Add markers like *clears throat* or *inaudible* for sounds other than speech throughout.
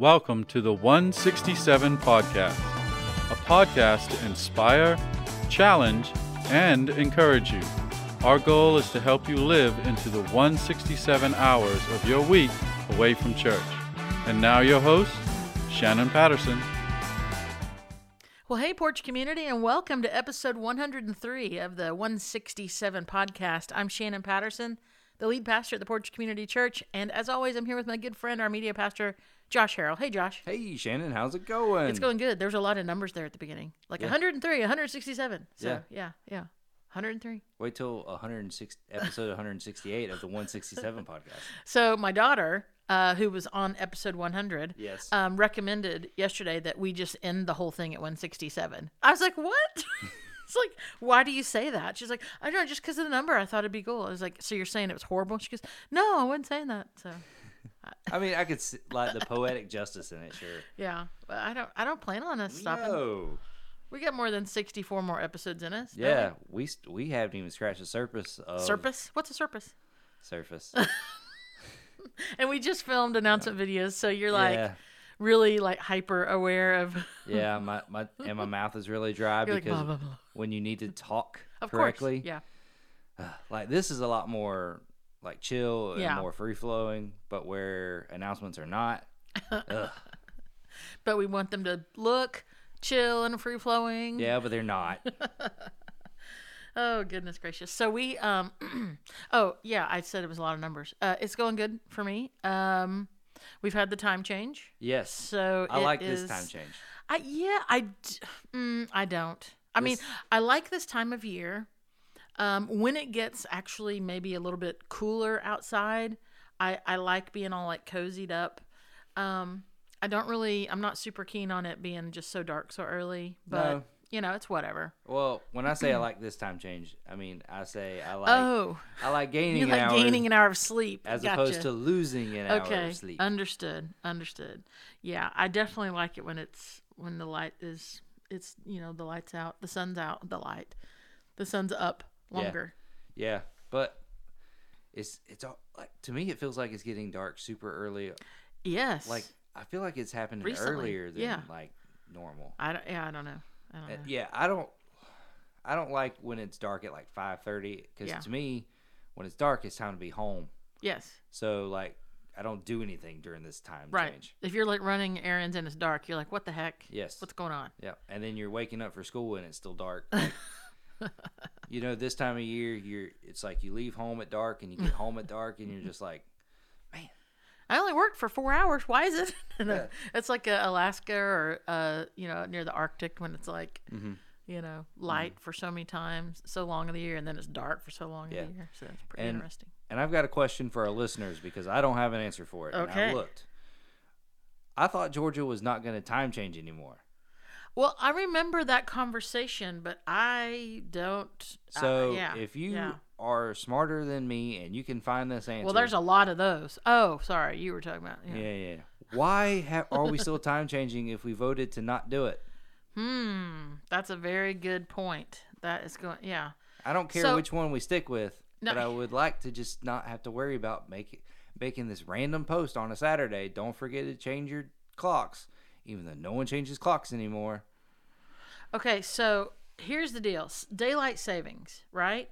Welcome to the 167 Podcast, a podcast to inspire, challenge, and encourage you. Our goal is to help you live into the 167 hours of your week away from church. And now, your host, Shannon Patterson. Well, hey, Porch Community, and welcome to episode 103 of the 167 podcast. I'm Shannon Patterson, the lead pastor at the Porch Community Church. And as always, I'm here with my good friend, our media pastor, Josh Harrell. Hey, Josh. Hey, Shannon, how's it going? It's going good. There's a lot of numbers there at the beginning, like Yeah. 103, 167. So, yeah, Yeah. yeah, 103. Wait till 106 episode 168 of the 167 podcast. So, my daughter, uh, who was on episode 100, Yes. um, recommended yesterday that we just end the whole thing at 167. I was like, what? *laughs* it's like, why do you say that? She's like, I don't know, just because of the number. I thought it'd be cool. I was like, so you're saying it was horrible? She goes, no, I wasn't saying that. So, I mean, I could s like the poetic justice in it, sure. yeah, but I don't, I don't plan on us stopping. No. We got more than 64 more episodes in us. Yeah, we st- we haven't even scratched the surface of Surface? What's a surface? surface. *laughs* And we just filmed announcement videos, so you're like yeah, really like hyper aware of. *laughs* yeah. My, my and my mouth is really dry You're like, because blah, blah, blah. when you need to talk Of correctly, course, yeah. *sighs* like this is a lot more like chill and Yeah. more free flowing. But where announcements are not, *laughs* But we want them to look chill and free flowing. yeah, but they're not. *laughs* Oh goodness gracious! So we um, *clears throat* oh yeah, I said it was a lot of numbers. Uh, it's going good for me. Um, we've had the time change, Yes, so I like this time change. I yeah, I d- mm, I don't. I mean, I like this time of year. Um, when it gets actually maybe a little bit cooler outside, I I like being all like cozied up. Um, I don't really. I'm not super keen on it being just so dark so early, but No. you know, it's whatever. Well, when I say I like this time change, I mean I say I like oh, I like gaining you an like hour gaining an hour of sleep as Gotcha. opposed to losing an hour okay of sleep. understood understood yeah i definitely like it when it's when the light is it's you know the light's out the sun's out the light the sun's up longer yeah, but it's it's all, like to me it feels like it's getting dark super early. yes Like I feel like it's happening Recently, earlier than yeah. like normal. i don't yeah i don't know i don't Uh, know yeah, I don't I don't like when it's dark at like 5:30 cuz Yeah. to me when it's dark it's time to be home. yes So like I don't do anything during this time right change. if you're like running errands and it's dark you're like what the heck Yes. what's going on Yeah, and then you're waking up for school and it's still dark. *laughs* Like, you know, this time of year, you're it's like you leave home at dark and you get home at dark and you're *laughs* just like, man, i only worked for four hours why is it *laughs* Yeah. it's like uh, alaska or uh you know near the arctic when it's like Mhm. you know light for so many times so long of the year and then it's dark for so long Yeah. of the year so it's pretty And- interesting and I've got a question for our listeners because I don't have an answer for it. And Okay. I looked. I thought Georgia was not going to time change anymore. Well, I remember that conversation, but I don't. uh, So yeah, if you yeah. are smarter than me and you can find this answer, well, there's a lot of those. Oh, sorry, you were talking about. Yeah. yeah, yeah. Why ha- are we still time changing if we voted to not do it? Hmm, that's a very good point. That is going. Yeah. I don't care So- which one we stick with, No. but I would like to just not have to worry about making making this random post on a Saturday. Don't forget to change your clocks, even though no one changes clocks anymore. Okay, so here's the deal: daylight savings, right?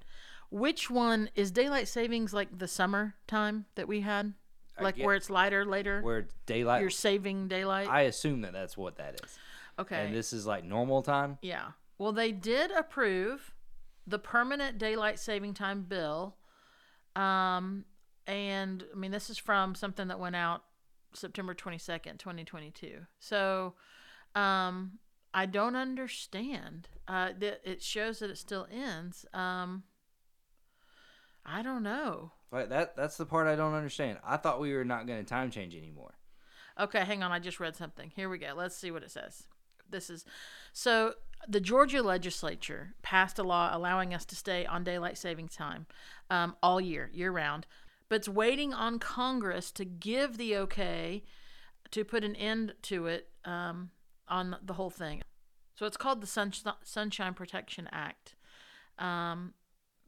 Which one is daylight savings like the summer time that we had, like where it's lighter later? Where daylight, You're saving daylight. I assume that that's what that is. okay. And this is like normal time. Yeah. Well, they did approve the permanent daylight saving time bill. Um, and I mean, this is from something that went out September 22nd, 2022. So, um, I don't understand. Uh, th- it shows that it still ends. Um, I don't know. Like that that's the part I don't understand. I thought we were not going to time change anymore. Okay, hang on. I just read something. Here we go. Let's see what it says. This is so the Georgia legislature passed a law allowing us to stay on daylight saving time um, all year, year round, but it's waiting on Congress to give the okay to put an end to it um, on the whole thing. So it's called the Sunsh- Sunshine Protection Act. Um,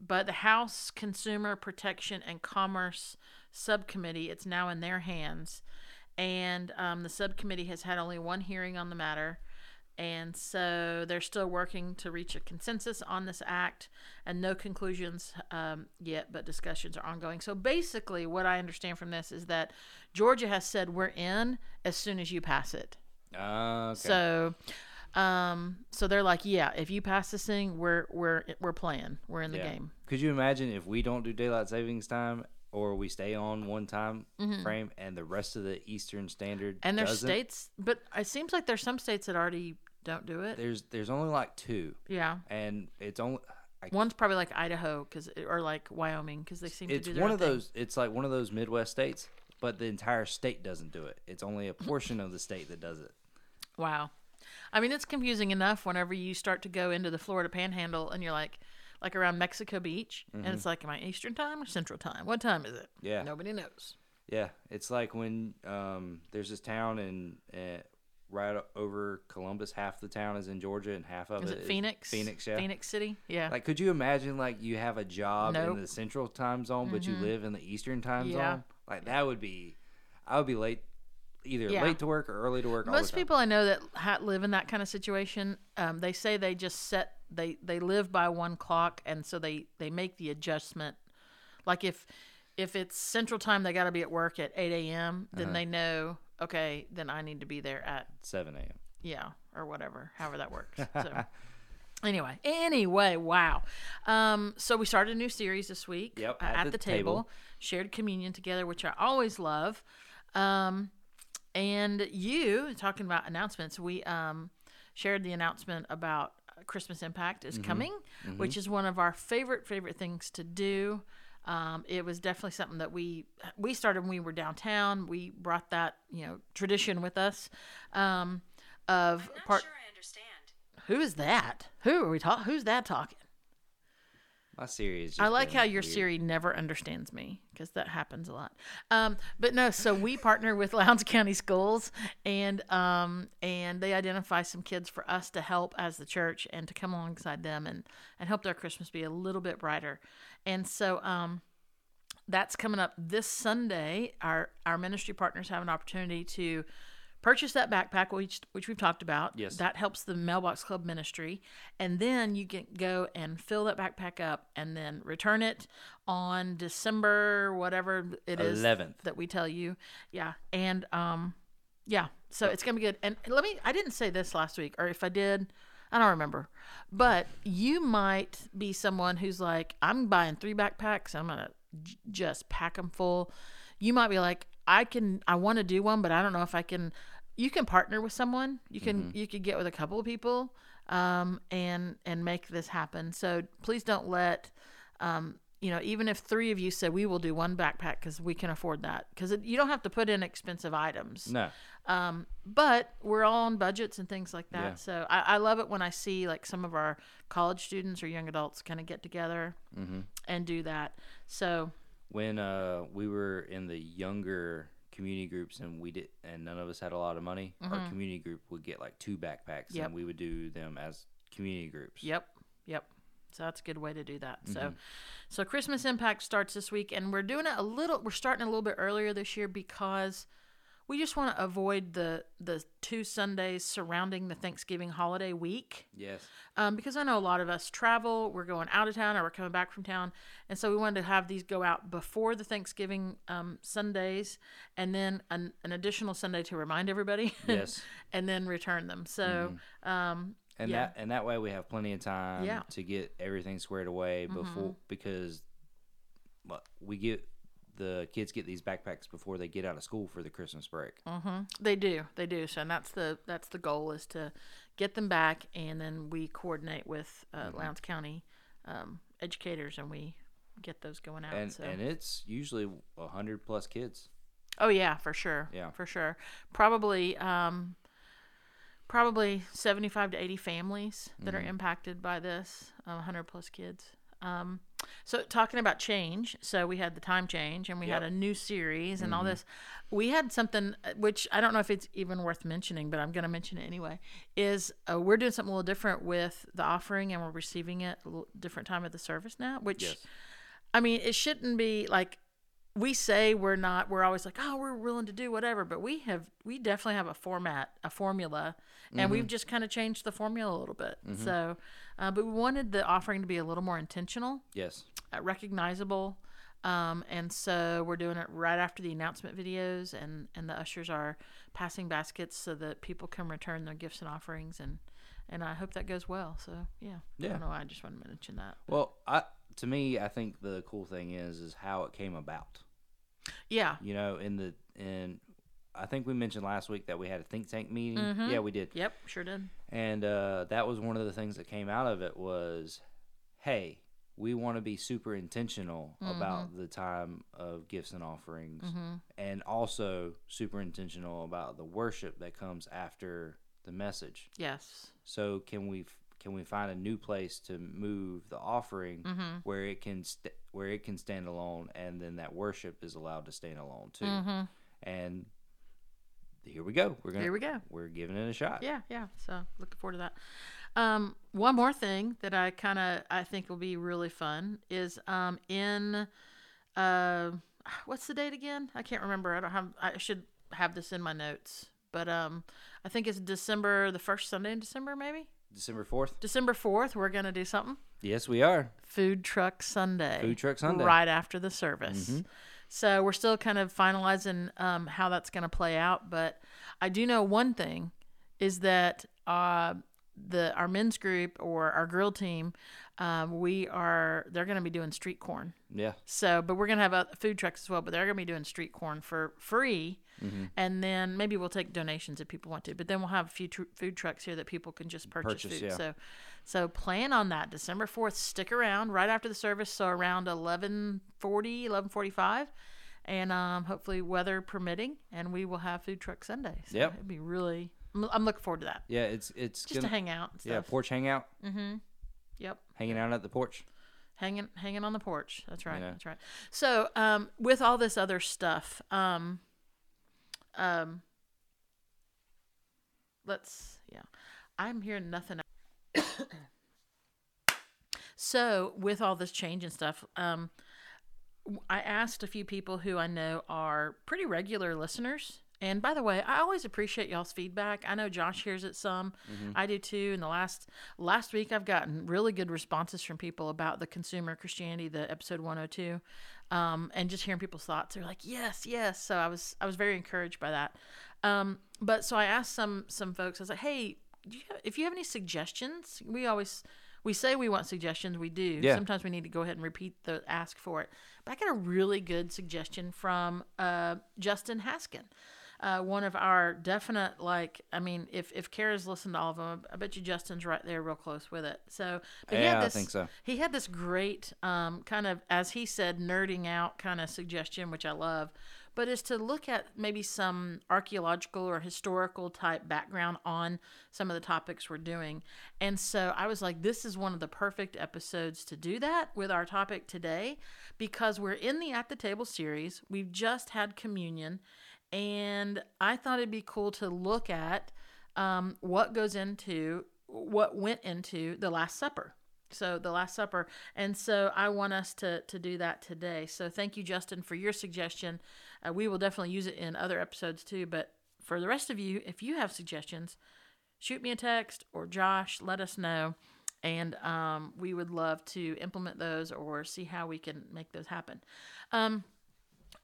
but the House Consumer Protection and Commerce Subcommittee, it's now in their hands and um, the subcommittee has had only one hearing on the matter. And so they're still working to reach a consensus on this act, and no conclusions um, yet, but discussions are ongoing. So basically, what I understand from this is that Georgia has said we're in as soon as you pass it. Uh, okay. So, um, so they're like, yeah, if you pass this thing, we're we're we're playing, we're in the Yeah. game. Could you imagine if we don't do daylight savings time or we stay on one time frame and the rest of the Eastern Standard Mm-hmm. And there's doesn't? states, but it seems like there's some states that already don't do it. There's there's only like two, Yeah, and it's only I, one's probably like Idaho, cause or like Wyoming, because they seem it's to do their one own of thing. those. It's like one of those Midwest states, but the entire state doesn't do it. It's only a portion of the state that does it. Wow. I mean, it's confusing enough whenever you start to go into the Florida Panhandle and you're like, like around Mexico Beach, and it's like, am I Eastern time or Central time? What time is it? Mm-hmm. Yeah. Nobody knows. Yeah, it's like when um, there's this town in uh, right over Columbus. Half the town is in Georgia, and half of Is it it Phoenix? Phoenix, yeah. Phenix City? Yeah. Like, could you imagine like you have a job Nope. in the Central Time Zone, but you live in the Eastern Time Yeah. Zone? Like that would be, I would be late, either Yeah. late to work or early to work. all Most the time. people I know that live in that kind of situation, um, they say they just set they they live by one clock, and so they they make the adjustment. Like if if it's Central Time, they got to be at work at eight a.m. Then Uh-huh. they know, okay, then I need to be there at seven a.m. yeah or whatever, however that works. So. *laughs* Anyway, anyway, wow. Um, so we started a new series this week. Yep, uh, at at, the the, table. table. shared communion together, which I always love. Um, and you talking about announcements, we um, shared the announcement about Christmas Impact is coming, which is one of our favorite favorite things to do. Um, it was definitely something that we we started when we were downtown. We brought that you know tradition with us um, of Not part. sure I understand. Who is that? Who are we talking? Who's that talking? My Siri series. I like how your Siri never understands me because that happens a lot. Um, but no, so we partner with *laughs* Lowndes County Schools, and um, and they identify some kids for us to help as the church and to come alongside them and and help their Christmas be a little bit brighter. And so um, that's coming up this Sunday. Our our ministry partners have an opportunity to purchase that backpack, which which we've talked about. Yes. that helps the Mailbox Club ministry, and then you can go and fill that backpack up, and then return it on December whatever it is 11th. that we tell you. Yeah, and um, yeah, so it's gonna be good. And let me, I didn't say this last week, or if I did. I don't remember. But you might be someone who's like, I'm buying three backpacks. I'm going to j- just pack them full. You might be like, I can, I want to do one, but I don't know if I can. You can partner with someone. You can, you could get with a couple of people, um, and and make this happen. So please don't let, um, you know, even if three of you said we will do one backpack because we can afford that, because you don't have to put in expensive items. No. Um, but we're all on budgets and things like that. Yeah. So I, I love it when I see like some of our college students or young adults kind of get together Mm-hmm. and do that. So when uh we were in the younger community groups and we did and none of us had a lot of money our community group would get like two backpacks Mm-hmm. Yep. and we would do them as community groups Yep. Yep. So that's a good way to do that. So Mm-hmm. so Christmas Impact starts this week and we're doing it a little we're starting a little bit earlier this year because we just want to avoid the the two Sundays surrounding the Thanksgiving holiday week. yes Um, because I know a lot of us travel, we're going out of town or we're coming back from town. And so we wanted to have these go out before the Thanksgiving um, Sundays and then an, an additional Sunday to remind everybody. Yes. *laughs* and then return them. So, um, and Yeah. that and that way we have plenty of time Yeah. to get everything squared away before because what we get the kids get these backpacks before they get out of school for the christmas break They do, they do. So and that's the that's the goal is to get them back, and then we coordinate with uh, Mm-hmm. Lowndes County um, educators, and we get those going out. and so. and it's usually a hundred plus kids oh yeah, for sure. Yeah. for sure. Probably um, probably seventy five to eighty families that Mm-hmm. are impacted by this. Uh, hundred plus kids. Um, so talking about change, so we had the time change, and we had a new series and Mm-hmm. all this. We had something uh, which I don't know if it's even worth mentioning, but I'm going to mention it anyway. Is uh, we're doing something a little different with the offering, and we're receiving it a little different time of the service now. Which, Yes. I mean, it shouldn't be like we say we're not we're always like oh we're willing to do whatever but we have we definitely have a format a formula and we've just kind of changed the formula a little bit so uh, but we wanted the offering to be a little more intentional Yes. uh, recognizable um, and so we're doing it right after the announcement videos and and the ushers are passing baskets so that people can return their gifts and offerings and and i hope that goes well so yeah i Yeah. don't know why i just wanted to mention that Well, I to me, I think the cool thing is is how it came about. yeah You know, in the in I think we mentioned last week that we had a think tank meeting. Mm-hmm. Yeah, we did. yep sure did And uh, that was one of the things that came out of it was, hey, we want to be super intentional Mm-hmm. about the time of gifts and offerings, and also super intentional about the worship that comes after the message. yes So can we can we find a new place to move the offering Mm-hmm. where it can st- where it can stand alone, and then that worship is allowed to stand alone too. Mm-hmm. And here we go. We're gonna Here we go. We're giving it a shot. Yeah, yeah. So looking forward to that. Um, one more thing that I kind of I think will be really fun is um in uh what's the date again? I can't remember. I don't have. I should have this in my notes, but um I think it's December the first Sunday in December maybe December fourth. December fourth. We're gonna do something. Yes, we are. Food Truck Sunday. Food Truck Sunday. Mm-hmm. Right after the service. So we're still kind of finalizing um, how that's going to play out. But I do know one thing is that uh, the our men's group or our grill team, um, we are they're going to be doing street corn. Yeah. So, but we're gonna have uh, food trucks as well. But they're gonna be doing street corn for free, Mm-hmm. and then maybe we'll take donations if people want to. But then we'll have a few tr- food trucks here that people can just purchase, Purchase, food. yeah. So, so plan on that December fourth. Stick around right after the service, so around 11:40, 11:45, and um, hopefully weather permitting, and we will have food truck Sunday. So Yep. it'd be really. I'm, I'm looking forward to that. Yeah, it's it's Just gonna to hang out. Yeah porch hangout, Yep. hanging out at the porch. hanging hanging on the porch that's right Yeah. that's right so um with all this other stuff um um let's yeah i'm hearing nothing *coughs* so with all this change and stuff um I asked a few people who i know are pretty regular listeners and by the way, I always appreciate y'all's feedback. I know Josh hears it some. I do too. In the last last week, I've gotten really good responses from people about the consumer Christianity, the episode 102, um, and just hearing people's thoughts. They're like, "Yes, yes." So I was I was very encouraged by that. Um, but so I asked some some folks. I was like, "Hey, do you have, if you have any suggestions, we always." We say we want suggestions. We do. Yeah. Sometimes we need to go ahead and repeat the ask for it. But I got a really good suggestion from uh, Justin Haskin uh, one of our definite like I mean if if Kara's listened to all of them I bet you Justin's right there real close with it. So but he Yeah, had I this, think so. he had this great um, kind of as he said nerding out kind of suggestion which I love. But is to look at maybe some archaeological or historical type background on some of the topics we're doing. And so I was like this is one of the perfect episodes to do that with our topic today because we're in the at the table series. We've just had communion and I thought it'd be cool to look at um, what goes into what went into the Last Supper. So the Last Supper, and so I want us to to do that today. So thank you, Justin, for your suggestion. Uh, we will definitely use it in other episodes too. But for the rest of you, if you have suggestions, shoot me a text or Josh. Let us know, and um, we would love to implement those or see how we can make those happen. Um,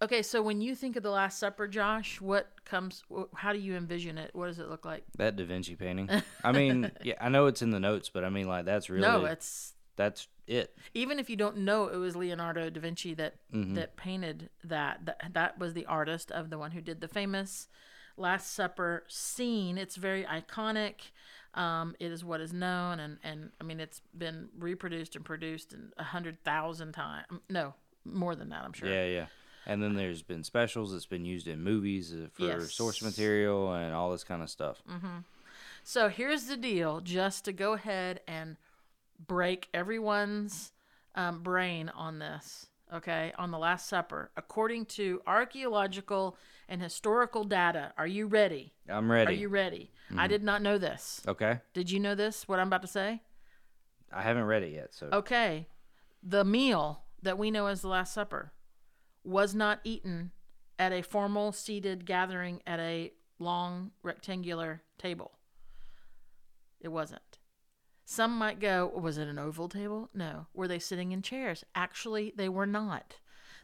Okay, so when you think of the Last Supper, Josh, what comes? How do you envision it? What does it look like? That Da Vinci painting. *laughs* I mean, yeah, I know it's in the notes, but I mean, like that's really No, it's that's it. even if you don't know it was Leonardo da Vinci that Mm-hmm. that painted that, that. That was the artist of the one who did the famous Last Supper scene. It's very iconic. Um, it is what is known, and and I mean, it's been reproduced and produced in a hundred thousand times. No, more than that, I'm sure. Yeah, yeah. And then there's been specials that's been used in movies uh, for Yes. source material and all this kind of stuff. So here's the deal just to go ahead and break everyone's um, brain on this, okay, on the Last Supper. According to archaeological and historical data, are you ready? I'm ready. Are you ready? I did not know this. okay. Did you know this, what I'm about to say? I haven't read it yet, so Okay. The meal that we know as the Last Supper was not eaten at a formal seated gathering at a long rectangular table. It wasn't. Some might go, was it an oval table? No. Were they sitting in chairs? Actually, they were not.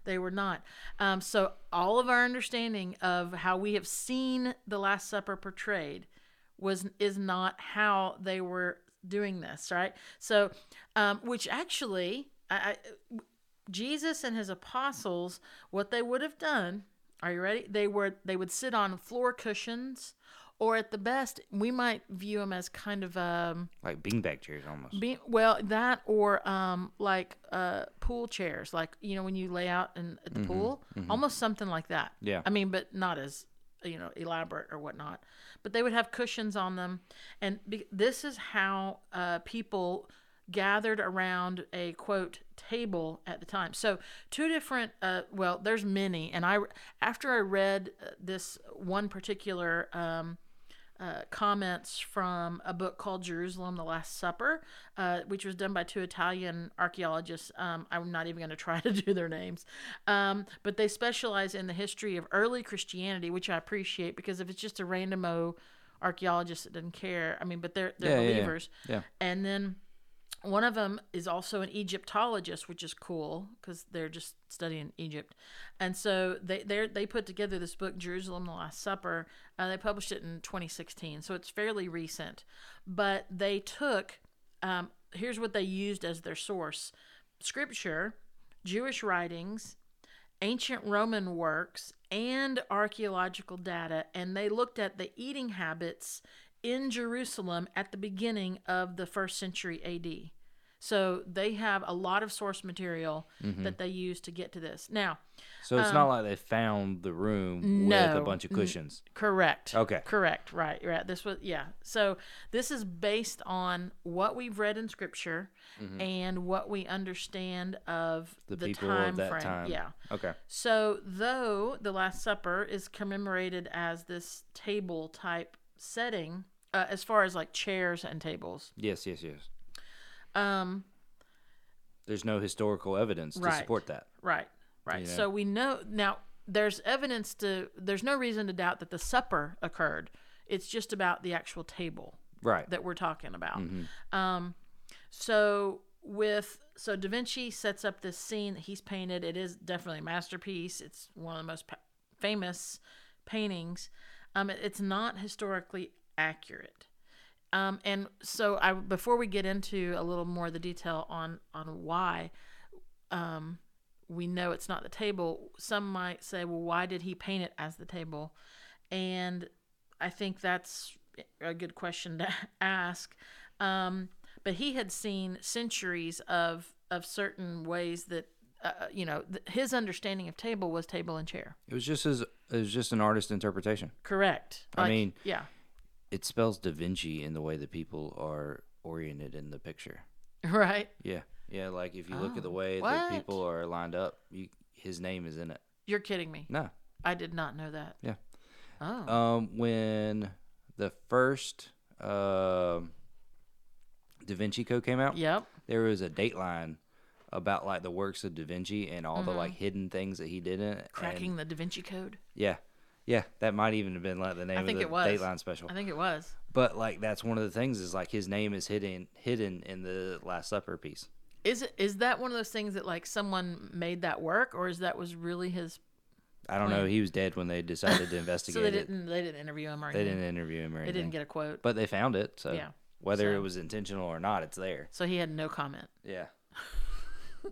They were not. Um, so, all of our understanding of how we have seen the Last Supper portrayed was is not how they were doing this, right? So, um, which actually, I, I, Jesus and his apostles, what they would have done. Are you ready? They were they would sit on floor cushions, or at the best, we might view them as kind of um, Like beanbag chairs almost. be, well, that or um like uh pool chairs, like you know when you lay out in at the pool, almost something like that. Yeah. I mean, but not as you know elaborate or whatnot. But they would have cushions on them, and be, this is how uh, people gathered around a quote table at the time. So two different. Uh, well, there's many, and I after I read uh, this one particular. Um, uh, comments from a book called Jerusalem, the Last Supper, uh, which was done by two Italian archaeologists. Um, I'm not even going *laughs* to try to do their names, um, but they specialize in the history of early Christianity, which I appreciate because if it's just a random archaeologist that doesn't care, I mean, but they're they're Yeah, yeah, yeah. believers. Yeah. And then one of them is also an Egyptologist, which is cool because they're just studying Egypt. And so they they they put together this book, Jerusalem: The Last Supper. Uh, they published it in 2016, so it's fairly recent. But they took um, here's what they used as their source: scripture, Jewish writings, ancient Roman works, and archaeological data, and they looked at the eating habits in Jerusalem at the beginning of the first century AD. So they have a lot of source material that they use to get to this. Now, So it's not like they found the room with a Um, bunch of cushions. correct. Okay. Correct. Right. Right. This was yeah. So this is based on what we've read in scripture and what we understand of The, the, people time of that frame. time. Yeah. Okay. So, though the Last Supper is commemorated as this table type setting, uh, as far as like chairs and tables, Yes, yes, yes. um, There's no historical evidence to support that. right, right. You know? So we know now. There's evidence to. There's no reason to doubt that the supper occurred. It's just about the actual table Right. that we're talking about. Mm-hmm. Um, so with so Da Vinci sets up this scene that he's painted. It is definitely a masterpiece. It's one of the most pa- famous paintings. Um, it- it's not historically accurate. Um, and so I before we get into a little more of the detail on on why um, we know it's not the table, some might say, well, why did he paint it as the table? And I think that's a good question *laughs* to ask. Um, but he had seen centuries of of certain ways that uh, you know th- his understanding of table was table and chair. It was just as it was just an artist interpretation. Correct. I mean- yeah, It spells Da Vinci in the way that people are oriented in the picture. *laughs* right. Yeah. Yeah, like if you look at the Oh, way what? that people are lined up, you, his name is in it. You're kidding me. No. I did not know that. Yeah. Oh. Um, when the first um Da Vinci Code came out, yep. there was a dateline about like the works of Da Vinci and all the like hidden things that he did in it. and- Cracking the Da Vinci Code. yeah, yeah, that might even have been like the name think of the it was. Dateline special. I think it was. But like that's one of the things is like his name is hidden hidden in the Last Supper piece. Is it is that one of those things that like someone made that work, or is that was really his? I don't know. He was dead when they decided to *laughs* investigate So they it. didn't they didn't interview him or They didn't interview him or They didn't get a quote. but they found it. So Yeah. whether So- it was intentional or not, it's there. So he had no comment. Yeah. *laughs*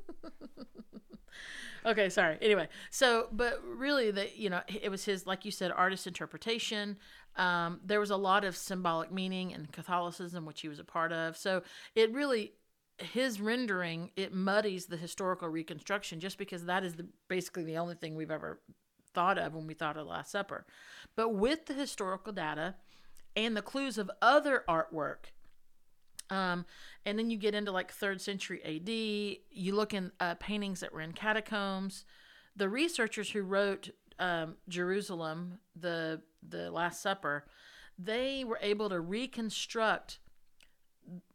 Okay, sorry. Anyway, so but really, the you know it was his like you said, artist interpretation. Um, there was a lot of symbolic meaning in Catholicism, which he was a part of. So it really his rendering it muddies the historical reconstruction just because that is the basically the only thing we've ever thought of when we thought of the Last Supper. But with the historical data and the clues of other artwork um, and then you get into like third century AD. You look in uh, paintings that were in catacombs. The researchers who wrote um, Jerusalem, the the Last Supper, they were able to reconstruct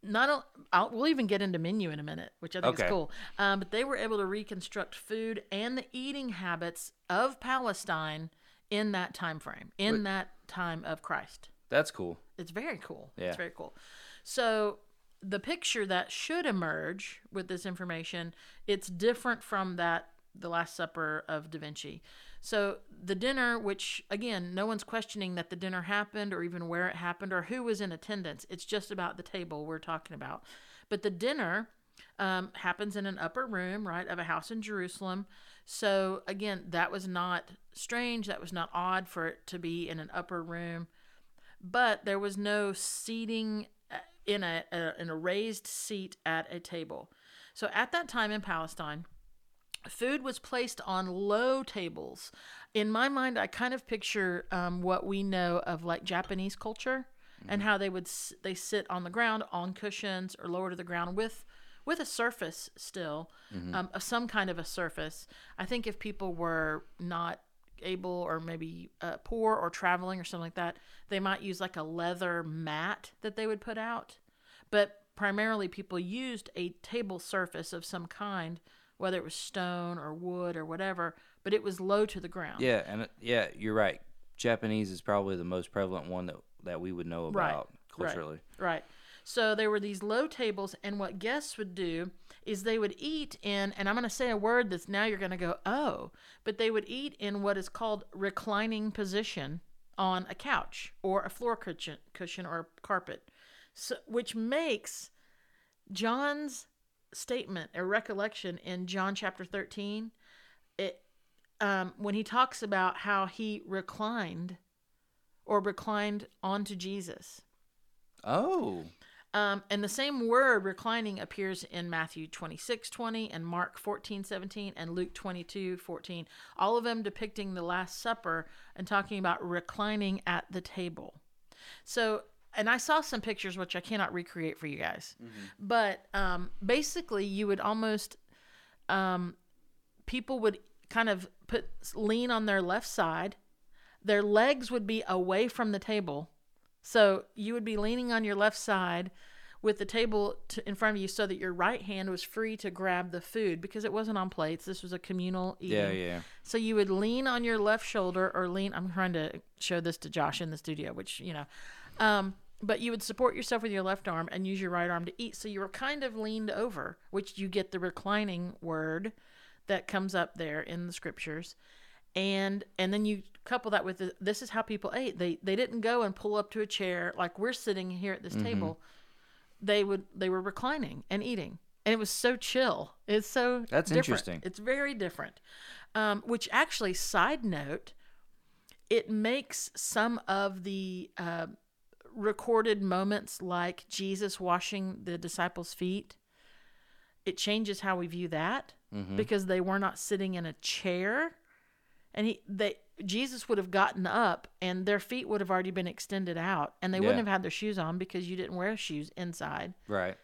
not o- I'll, we'll even get into menu in a minute, which I think Okay. is cool. Um, but they were able to reconstruct food and the eating habits of Palestine in that time frame, in that time of Christ. That's cool. It's very cool. Yeah. It's very cool. So the picture that should emerge with this information, it's different from that the Last Supper of Da Vinci. So the dinner, which again, no one's questioning that the dinner happened or even where it happened or who was in attendance. It's just about the table we're talking about. But the dinner um, happens in an upper room, right, of a house in Jerusalem. So again, that was not strange. That was not odd for it to be in an upper room but there was no seating in a, a in a raised seat at a table. So at that time in Palestine, food was placed on low tables. In my mind, I kind of picture um, what we know of like Japanese culture and how they would s- they sit on the ground on cushions or lower to the ground with with a surface still um, of some kind of a surface. I think if people were not able or maybe uh, poor or traveling or something like that, they might use like a leather mat that they would put out. But primarily, people used a table surface of some kind, whether it was stone or wood or whatever, but it was low to the ground. Yeah, and it- yeah, you're right. Japanese is probably the most prevalent one that that we would know Right, about culturally. Right. So there were these low tables, and what guests would do is they would eat in, and I'm going to say a word that's now you're going to go, oh, but they would eat in what is called reclining position on a couch or a floor cushion, cushion or carpet, so, which makes John's statement, a recollection in John chapter 13, it, um, when he talks about how he reclined or reclined onto Jesus. Oh, Um, and the same word reclining appears in Matthew 26, 20 and Mark 14, 17 and Luke 22, 14. All of them depicting the Last Supper and talking about reclining at the table. So, and I saw some pictures which I cannot recreate for you guys, but um, basically, you would almost, um, people would kind of put lean on their left side, their legs would be away from the table. So you would be leaning on your left side with the table to, in front of you so that your right hand was free to grab the food because it wasn't on plates. This was a communal eating. yeah, yeah. So you would lean on your left shoulder or lean. I'm trying to show this to Josh in the studio, which, you know, um, but you would support yourself with your left arm and use your right arm to eat. So you were kind of leaned over, which you get the reclining word that comes up there in the scriptures. And and then you couple that with the, this is how people ate. They they didn't go and pull up to a chair like we're sitting here at this table. They would they were reclining and eating. And it was so chill. It's so That's different. interesting. It's very different. Um, which actually, side note, it makes some of the uh, recorded moments like Jesus washing the disciples' feet. It changes how we view that because they were not sitting in a chair, and he they Jesus would have gotten up and their feet would have already been extended out, and they wouldn't have had their shoes on because you didn't wear shoes inside, Right.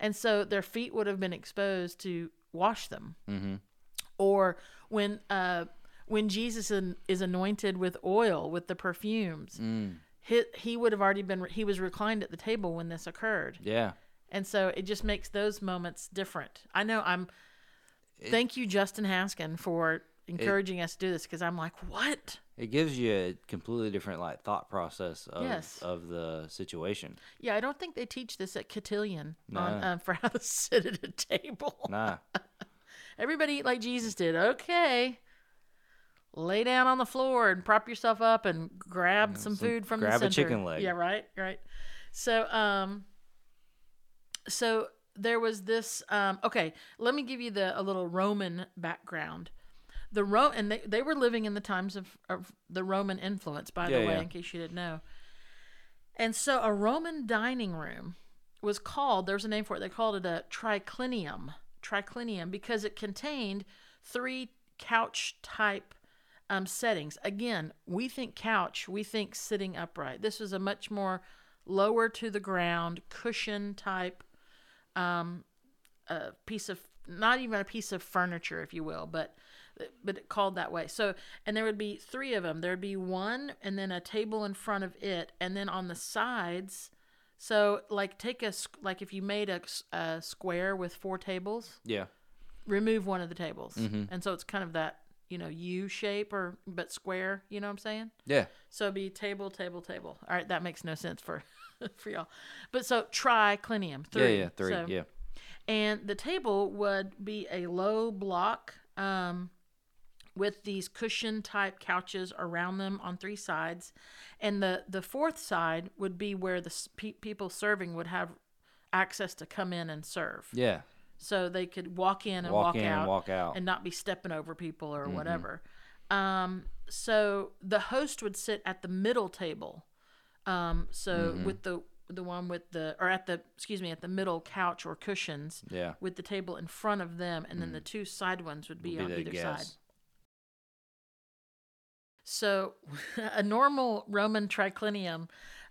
and so their feet would have been exposed to wash them Mm-hmm. or when uh when Jesus is anointed with oil with the perfumes Mm. he, he would have already been he was reclined at the table when this occurred Yeah. and so it just makes those moments different i know i'm thank you justin haskin for encouraging us to do this because i'm like what It gives you a completely different like thought process of Yes. of the situation. yeah i don't think they teach this at cotillion on No. um, for how to *laughs* sit at a table Nah. *laughs* Everybody eat like Jesus did. Okay. Lay down on the floor and prop yourself up and grab some, some- food from grab the a chicken leg. Yeah, right, right. So, um, so there was this. Um, okay, let me give you the a little Roman background. The Ro and they, they were living in the times of, of the Roman influence, by Yeah, the way, yeah. in case you didn't know. And so a Roman dining room was called, there's a name for it, they called it a triclinium. Triclinium because it contained three couch type um, settings. Again, we think couch, we think sitting upright. This was a much more lower to the ground, cushion type um, a piece of, not even a piece of furniture, if you will, but but it called that way. So, and there would be three of them. There'd be one, and then a table in front of it, and then on the sides, So, like, take a like if you made a square with four tables, Yeah. remove one of the tables, Mhm. and so it's kind of that you know U shape or but square. You know what I'm saying? Yeah. So be table, table, table. All right, that makes no sense for *laughs* for y'all. But so triclinium, three. Yeah. Yeah. Three. So- yeah. and the table would be a low block um, with these cushion type couches around them on three sides and the the fourth side would be where the pe- people serving would have access to come in and serve Yeah. so they could walk in and Walk walk, in and out walk out. and not be stepping over people or whatever um, so the host would sit at the middle table um, so Mm-hmm. with the the one with the or at the excuse me at the middle couch or cushions Yeah. with the table in front of them, and then the two side ones would be, Be on the either side. So, *laughs* a normal Roman triclinium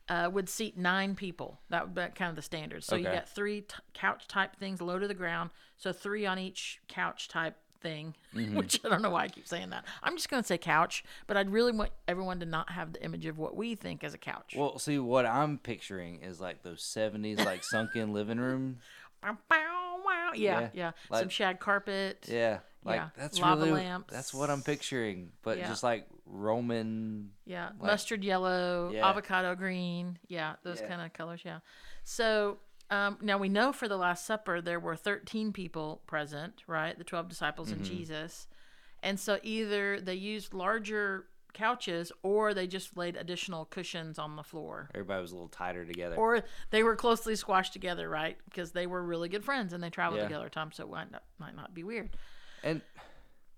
uh, would seat nine people. That would be kind of the standard. So you Okay. got three t- couch type things low to the ground. So three on each couch type thing. Mm-hmm. *laughs* Which I don't know why I keep saying that. I'm just going to say couch, but I'd really want everyone to not have the image of what we think as a couch. Well, see, what I'm picturing is like those '70s, like sunken living room. *laughs* Bow, bow, wow. Yeah, yeah. Yeah, Some shag carpet. Yeah, like Yeah, that's lava really lamps. that's what I'm picturing, but Yeah. just like Roman. Yeah, Like- mustard yellow, Yeah. avocado green. Yeah, those kind of colors. Yeah. So um, now we know for the Last Supper there were 13 people present, right? The 12 disciples and Mm-hmm. Jesus. And so either they used larger couches or they just laid additional cushions on the floor. Everybody was a little tighter together. Or they were closely squashed together, right? Because they were really good friends and they traveled Yeah. together at times, so it might not, might not be weird. And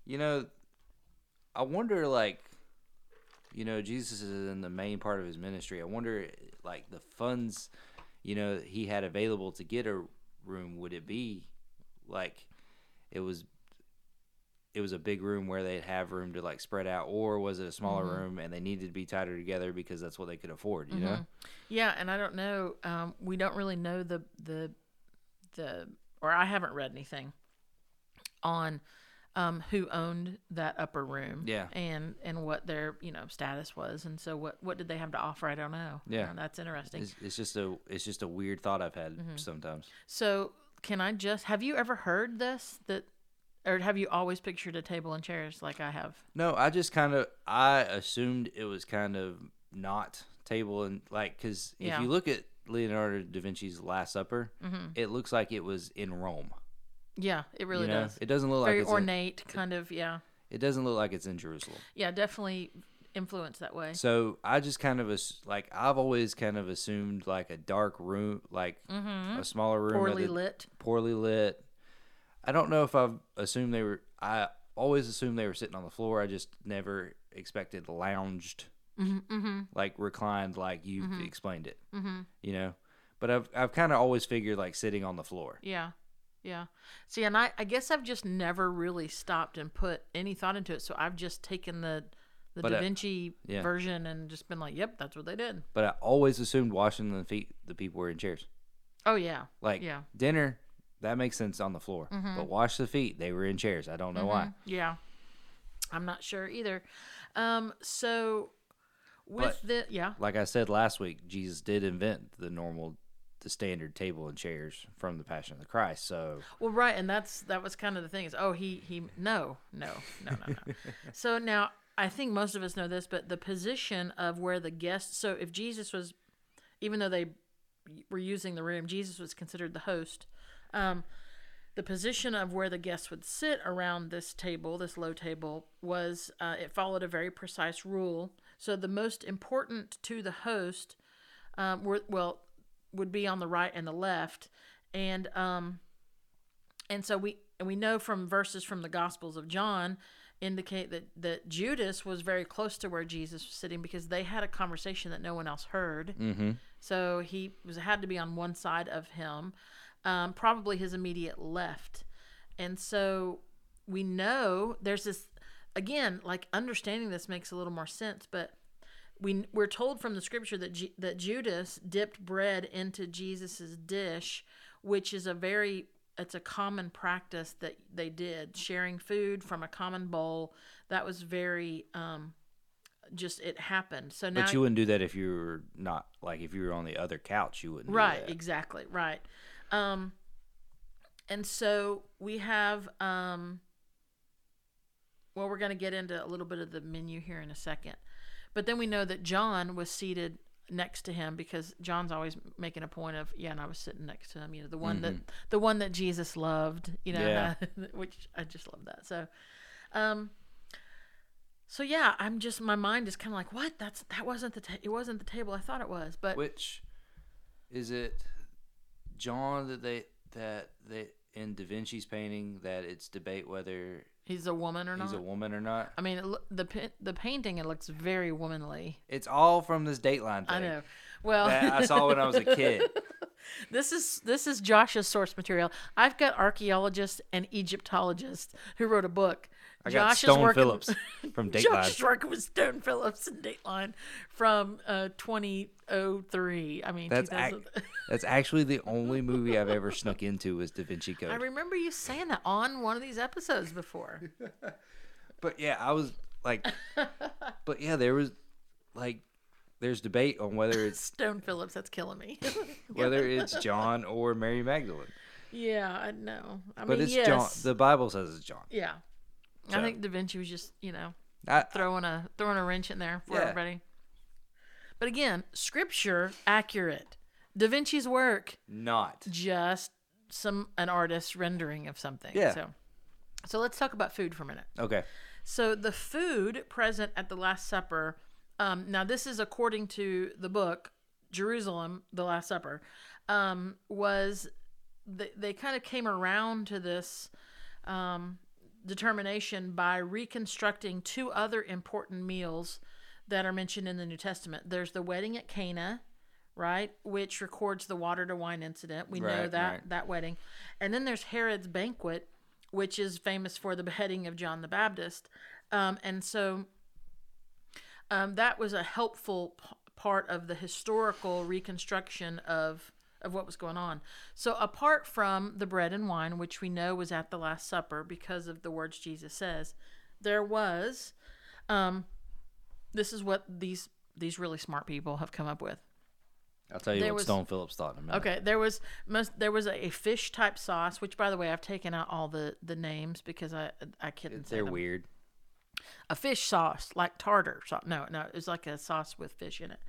you know, I wonder like you know, Jesus is in the main part of his ministry. I wonder like the funds, you know, he had available to get a room, would it be like it was it was a big room where they'd have room to like spread out or was it a smaller Mm-hmm. room and they needed to be tighter together because that's what they could afford, you know? Yeah, and I don't know. Um, we don't really know the the the, or I haven't read anything on um, who owned that upper room. Yeah. and and what their you know status was, and so what what did they have to offer? I don't know. Yeah. That's interesting. It's, it's just a it's just a weird thought I've had Mm-hmm. sometimes. so can I just have you ever heard this that? Or have you always pictured a table and chairs like I have? No, I just kind of I assumed it was kind of not table and like because Yeah. Mm-hmm. if you look at Leonardo da Vinci's Last Supper, it looks like it was in Rome. Yeah, it really you know? does. It doesn't look Very like it's in, ornate, kind of. Yeah, it doesn't look like it's in Jerusalem. yeah, definitely influenced that way. So I just kind of as like I've always kind of assumed like a dark room, like a smaller room, Mm-hmm. Poorly lit. poorly lit. I don't know if I've assumed they were. I always assumed they were sitting on the floor. I just never expected lounged, Mm-hmm, like reclined, like you explained it. Mm-hmm. You know, but I've I've kind of always figured like sitting on the floor. Yeah. Yeah. See, and I, I guess I've just never really stopped and put any thought into it. So I've just taken the the But, Da uh, Vinci yeah. version and just been like, yep, that's what they did. But I always assumed washing the feet, the people were in chairs. Oh yeah. Like Yeah. dinner, that makes sense on the floor. But wash the feet, they were in chairs. I don't know why. Yeah. I'm not sure either. Um. So with But- the yeah Like I said last week, Jesus did invent the normal, the standard table and chairs from the Passion of the Christ. So Well, right, and that's that was kind of the thing is, oh, he he no no no no no. *laughs* so now I think most of us know this, but the position of where the guests. So if Jesus was, even though they were using the room, Jesus was considered the host. Um, the position of where the guests would sit around this table, this low table, was uh, it followed a very precise rule. So the most important to the host, um, were well, would be on the right and the left, and um, and so we and we know from verses from the Gospels of John indicate that that Judas was very close to where Jesus was sitting because they had a conversation that no one else heard. mm-hmm. So he was had to be on one side of him, um, probably his immediate left, and so we know there's this again like understanding this makes a little more sense, but. We, we're told from the scripture that Ju- that Judas dipped bread into Jesus's dish, which is a very it's a common practice that they did sharing food from a common bowl that was very um, just it happened. So now But you wouldn't do that if you were not like if you were on the other couch. You wouldn't. do right exactly right um and so we have um well we're going to get into a little bit of the menu here in a second but then we know that john was seated next to him because john's always making a point of yeah and i was sitting next to him you know the one that the one that jesus loved you know Yeah. *laughs* which i just love that so um so yeah i'm just my mind is kind of like what that's that wasn't the ta- it wasn't the table i thought it was but Which is it? John that they that they in Da Vinci's painting that it's debate whether he's a woman or not? he's a woman or not. I mean, it the the painting it looks very womanly. It's all from this Dateline thing. I know. Well, I saw when I was a kid. *laughs* this is this is Josh's source material. I've got archaeologists and Egyptologists who wrote a book. I got Josh Stone Phillips *laughs* from Josh Dateline. is working with Stone Phillips and Dateline from uh, 2003. I mean, That's 2000. ac- that's actually the only movie I've ever snuck into was Da Vinci *laughs* Code. I remember you saying that on one of these episodes before. *laughs* But yeah, I was like, but yeah, there was like, there's debate on whether it's Stone Phillips, that's killing me. whether it's John or Mary Magdalene. yeah, I know. I But mean, it's yes. John. The Bible says it's John. yeah. So- I think Da Vinci was just, you know, I, throwing a throwing a wrench in there for Yeah. everybody. But again, scripture accurate. Da Vinci's work not. just some an artist's rendering of something. Yeah. So so let's talk about food for a minute. Okay. So the food present at the Last Supper, um, now this is according to the book Jerusalem, the Last Supper, um, was they, they kind of came around to this um, determination by reconstructing two other important meals that are mentioned in the New Testament. There's the wedding at Cana, right, which records the water to wine incident. We know that right. that wedding, and then there's Herod's banquet, which is famous for the *laughs* beheading of John the Baptist, um, and so um, that was a helpful p- part of the historical reconstruction of of what was going on. So apart from the bread and wine, which we know was at the Last Supper because of the words Jesus says, there was. Um, this is what these these really smart people have come up with. I'll tell you There what was- Stone Phillips thought in a minute. Okay, there was most there was a, a fish type sauce, which by the way I've taken out all the the names because I I couldn't say They're weird. a fish sauce like tartar sauce. No, no, it was like a sauce with fish in it.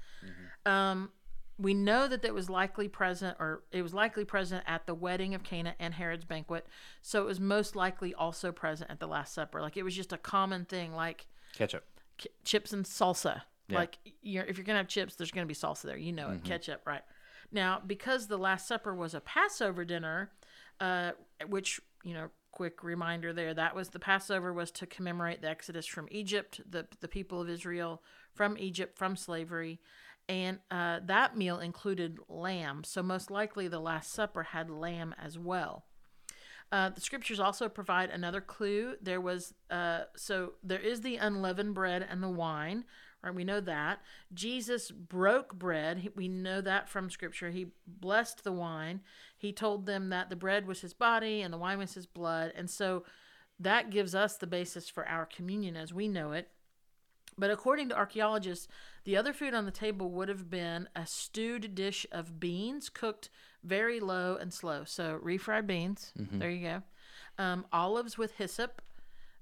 Um, we know that that was likely present, or it was likely present at the wedding of Cana and Herod's banquet. So it was most likely also present at the Last Supper. Like it was just a common thing, like Ketchup. k- chips and salsa. Yeah. Like you're, if you're gonna have chips, there's gonna be salsa there. You know it. Ketchup, right? Now, because the Last Supper was a Passover dinner, uh, which you know, quick reminder there, that was the Passover was to commemorate the Exodus from Egypt, the the people of Israel from Egypt from slavery, and uh, that meal included lamb. So most likely, the Last Supper had lamb as well. Uh, the scriptures also provide another clue. There was uh, so there is the unleavened bread and the wine, right? We know that Jesus broke bread. We know that from scripture. He blessed the wine. He told them that the bread was his body and the wine was his blood, and so that gives us the basis for our communion as we know it. But according to archaeologists, the other food on the table would have been a stewed dish of beans cooked very low and slow. So refried beans, there you go. Um, olives with hyssop,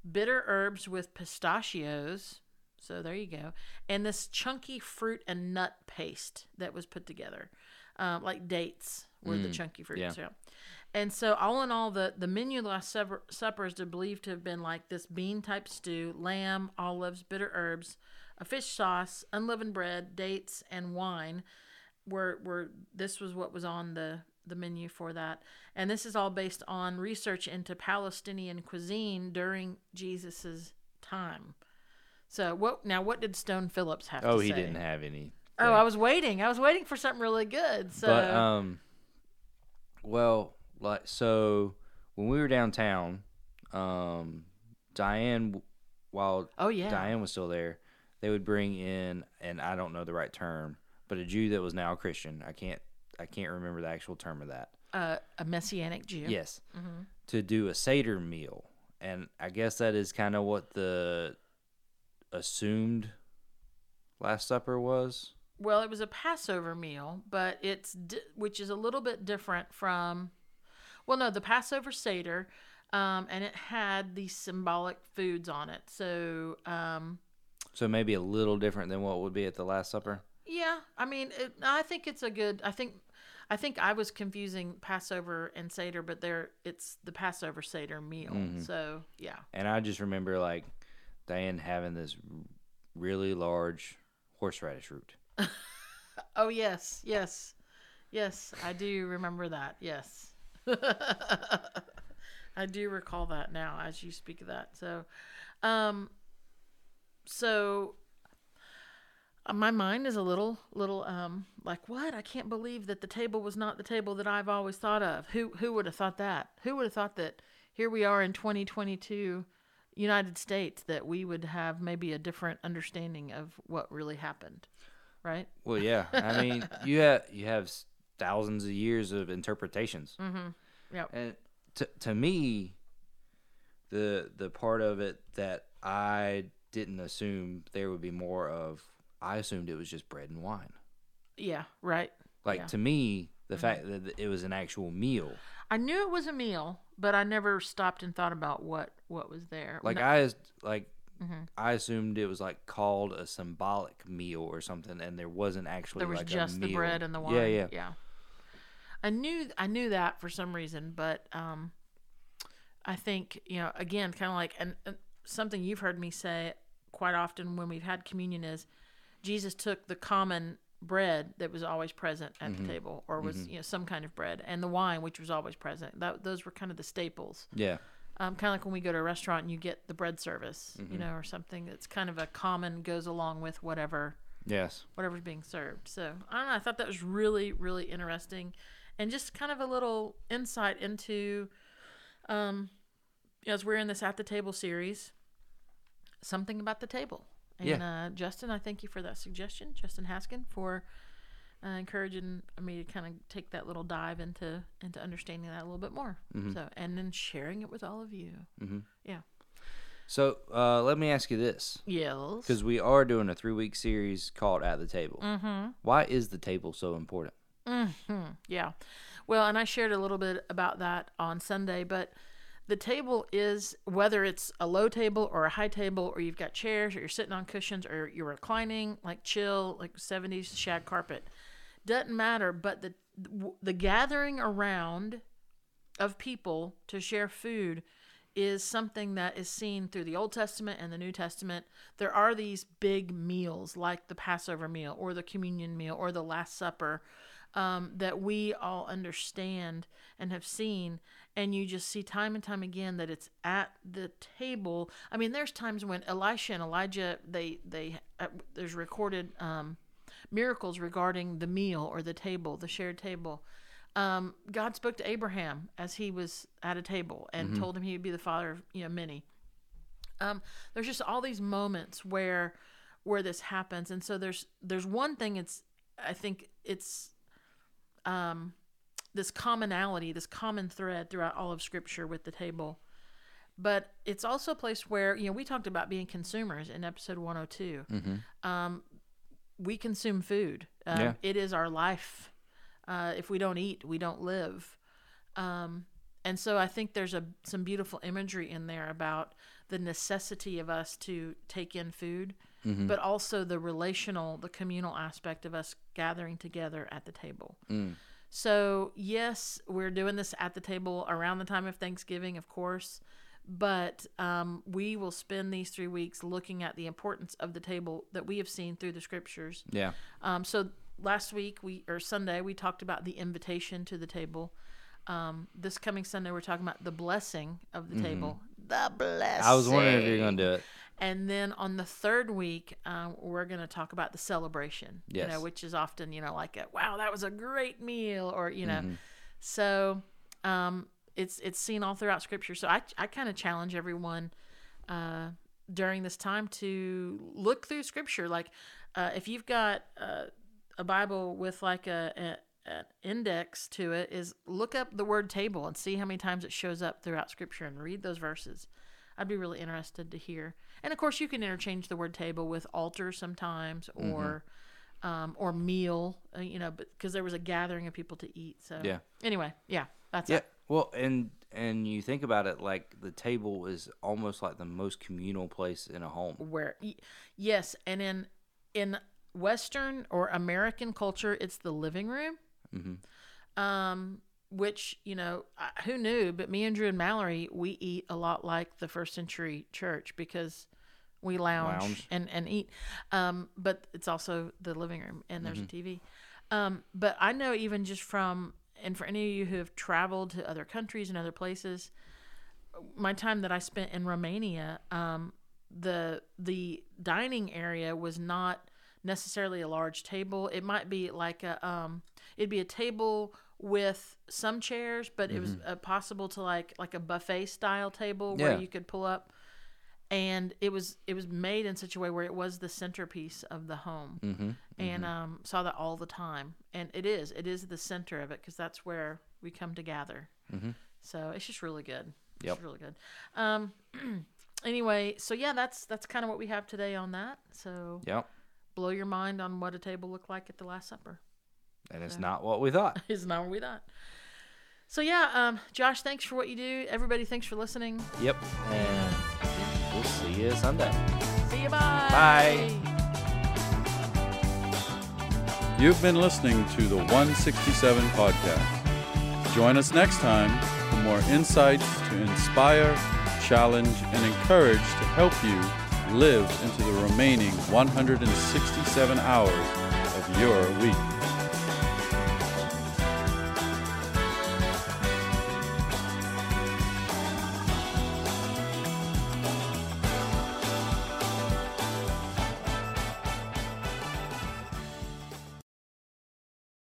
bitter herbs with pistachios. So there you go. And this chunky fruit and nut paste that was put together, um, like dates were the chunky fruits. yeah. Yeah. And so, all in all, the, the menu of the Last Supper, supper is believed to have been like this bean type stew, lamb, olives, bitter herbs, a fish sauce, unleavened bread, dates, and wine. Were, were this was what was on the, the menu for that. And this is all based on research into Palestinian cuisine during Jesus's time. So what now? What did Stone Phillips have Oh, he say? didn't have any. Oh, I was waiting. I was waiting for something really good. So But um, well, like so, when we were downtown, um, Diane, while Oh, yeah. Diane was still there, they would bring in, and I don't know the right term, but a Jew that was now a Christian. I can't, I can't remember the actual term of that. uh, a messianic Jew. Yes, Mm-hmm. to do a seder meal, and I guess that is kind of what the assumed Last Supper was? Well, it was a Passover meal, but it's di- which is a little bit different from. Well, no, the Passover Seder, um, and it had these symbolic foods on it. So, um, So maybe a little different than what would be at the Last Supper? yeah, I mean, it, I think it's a good. I think, I think I was confusing Passover and Seder, but there it's the Passover Seder meal. So, yeah, And I just remember like Diane having this really large horseradish root. *laughs* Oh yes, yes, yes. I do remember that. Yes, *laughs* I do recall that now as you speak of that. So, um, so my mind is a little, little, um, like what? I can't believe that the table was not the table that I've always thought of. Who, who would have thought that? Who would have thought that here we are in 2022, United States, that we would have maybe a different understanding of what really happened, right? Well, yeah. I mean, *laughs* you have you have thousands of years of interpretations. Mm-hmm. Yep. And to to me, the the part of it that I didn't assume there would be more of, I assumed it was just bread and wine. Yeah, right. Like Yeah. Mm-hmm. to me, the fact that it was an actual meal. I knew it was a meal, but I never stopped and thought about what what was there. Like No- I like Mhm. I assumed it was like called a symbolic meal or something, and there wasn't actually there was like just the bread and the wine. Yeah, yeah. yeah. I knew I knew that for some reason, but um, I think you know again, kind of like and, and something you've heard me say quite often when we've had communion is Jesus took the common bread that was always present at Mm-hmm. the table, or was you know some kind of bread, and the wine which was always present. That those were kind of the staples. Yeah. um, kind of like when we go to a restaurant and you get the bread service, Mm-hmm. you know, or something that's kind of a common goes along with whatever Yes. whatever's being served. So I don't know. I thought that was really really interesting, and just kind of a little insight into, um, as we're in this at the table series, something about the table. And Yeah. uh, Justin, I thank you for that suggestion, Justin Haskin, for uh, encouraging me to kind of take that little dive into into understanding that a little bit more. Mm-hmm. So and then sharing it with all of you. Yeah. So uh, let me ask you this, Yes. because we are doing a three week series called At the Table. Mm-hmm. Why is the table so important? Mm-hmm. Yeah. Well, and I shared a little bit about that on Sunday, but the table is whether it's a low table or a high table, or you've got chairs, or you're sitting on cushions, or you're reclining like chill, like 70s shag carpet, doesn't matter. But the the gathering around of people to share food is something that is seen through the Old Testament and the New Testament. There are these big meals like the Passover meal or the communion meal or the Last Supper um, that we all understand and have seen. And you just see time and time again that it's at the table. I mean, there's times when Elisha and Elijah, they, they, uh, there's recorded um, miracles regarding the meal or the table, the shared table um, God spoke to Abraham as he was at a table and told him he would be the father of you know many. Um, there's just all these moments where where this happens, and so there's there's one thing. It's I think it's um, this commonality, this common thread throughout all of Scripture with the table. But it's also a place where you know we talked about being consumers in episode 102. Um, we consume food. Um, Yeah. It is our life. Uh, if we don't eat, we don't live. Um, and so I think there's a some beautiful imagery in there about the necessity of us to take in food, but also the relational, the communal aspect of us gathering together at the table. So yes, we're doing this at the table around the time of Thanksgiving, of course, but um, we will spend these three weeks looking at the importance of the table that we have seen through the scriptures. Yeah. Um, so last week we or Sunday we talked about the invitation to the table. Um, this coming Sunday we're talking about the blessing of the table. The blessing. I was wondering if you're going to do it. And then on the third week, um, we're going to talk about the celebration. You know, Yes. which is often you know like a wow that was a great meal or you know, so um, it's it's seen all throughout Scripture. So I I kind of challenge everyone uh, during this time to look through Scripture. Like uh, if you've got uh, a Bible with like a, a an index to it, is look up the word table and see how many times it shows up throughout Scripture and read those verses. I'd be really interested to hear. And of course, you can interchange the word table with altar sometimes, Mm-hmm. or um, or meal. Uh, you know, because there was a gathering of people to eat. So Yeah. Anyway, yeah, that's Yeah. it. Well, and and you think about it, like the table is almost like the most communal place in a home. Where yes, and in in Western or American culture, it's the living room. Mm-hmm. um, which you know who knew but me and drew and mallory we eat a lot like the first century church because we lounge, Lounge. And, and eat um, but it's also the living room and there's Mm-hmm. a tv um, but i know even just from and for any of you who have traveled to other countries and other places my time that i spent in romania um, the the dining area was not necessarily a large table it might be like a um, it'd be a table with some chairs but it was uh, possible to like like a buffet style table where Yeah. you could pull up and it was it was made in such a way where it was the centerpiece of the home Mm-hmm. and um, saw that all the time and it is it is the center of it because that's where we come to gather Mhm. so it's just really good Yep. really good um, *clears throat* anyway so yeah that's that's kind of what we have today on that so Yep. blow your mind on what a table looked like at the last supper And it's not what we thought. *laughs* it's not what we thought so yeah um, josh thanks for what you do everybody thanks for listening Yep. And we'll see you Sunday. see you bye Bye. You've been listening to the 167 podcast. Join us next time for more insights to inspire, challenge, and encourage to help you live into the remaining 167 hours of your week.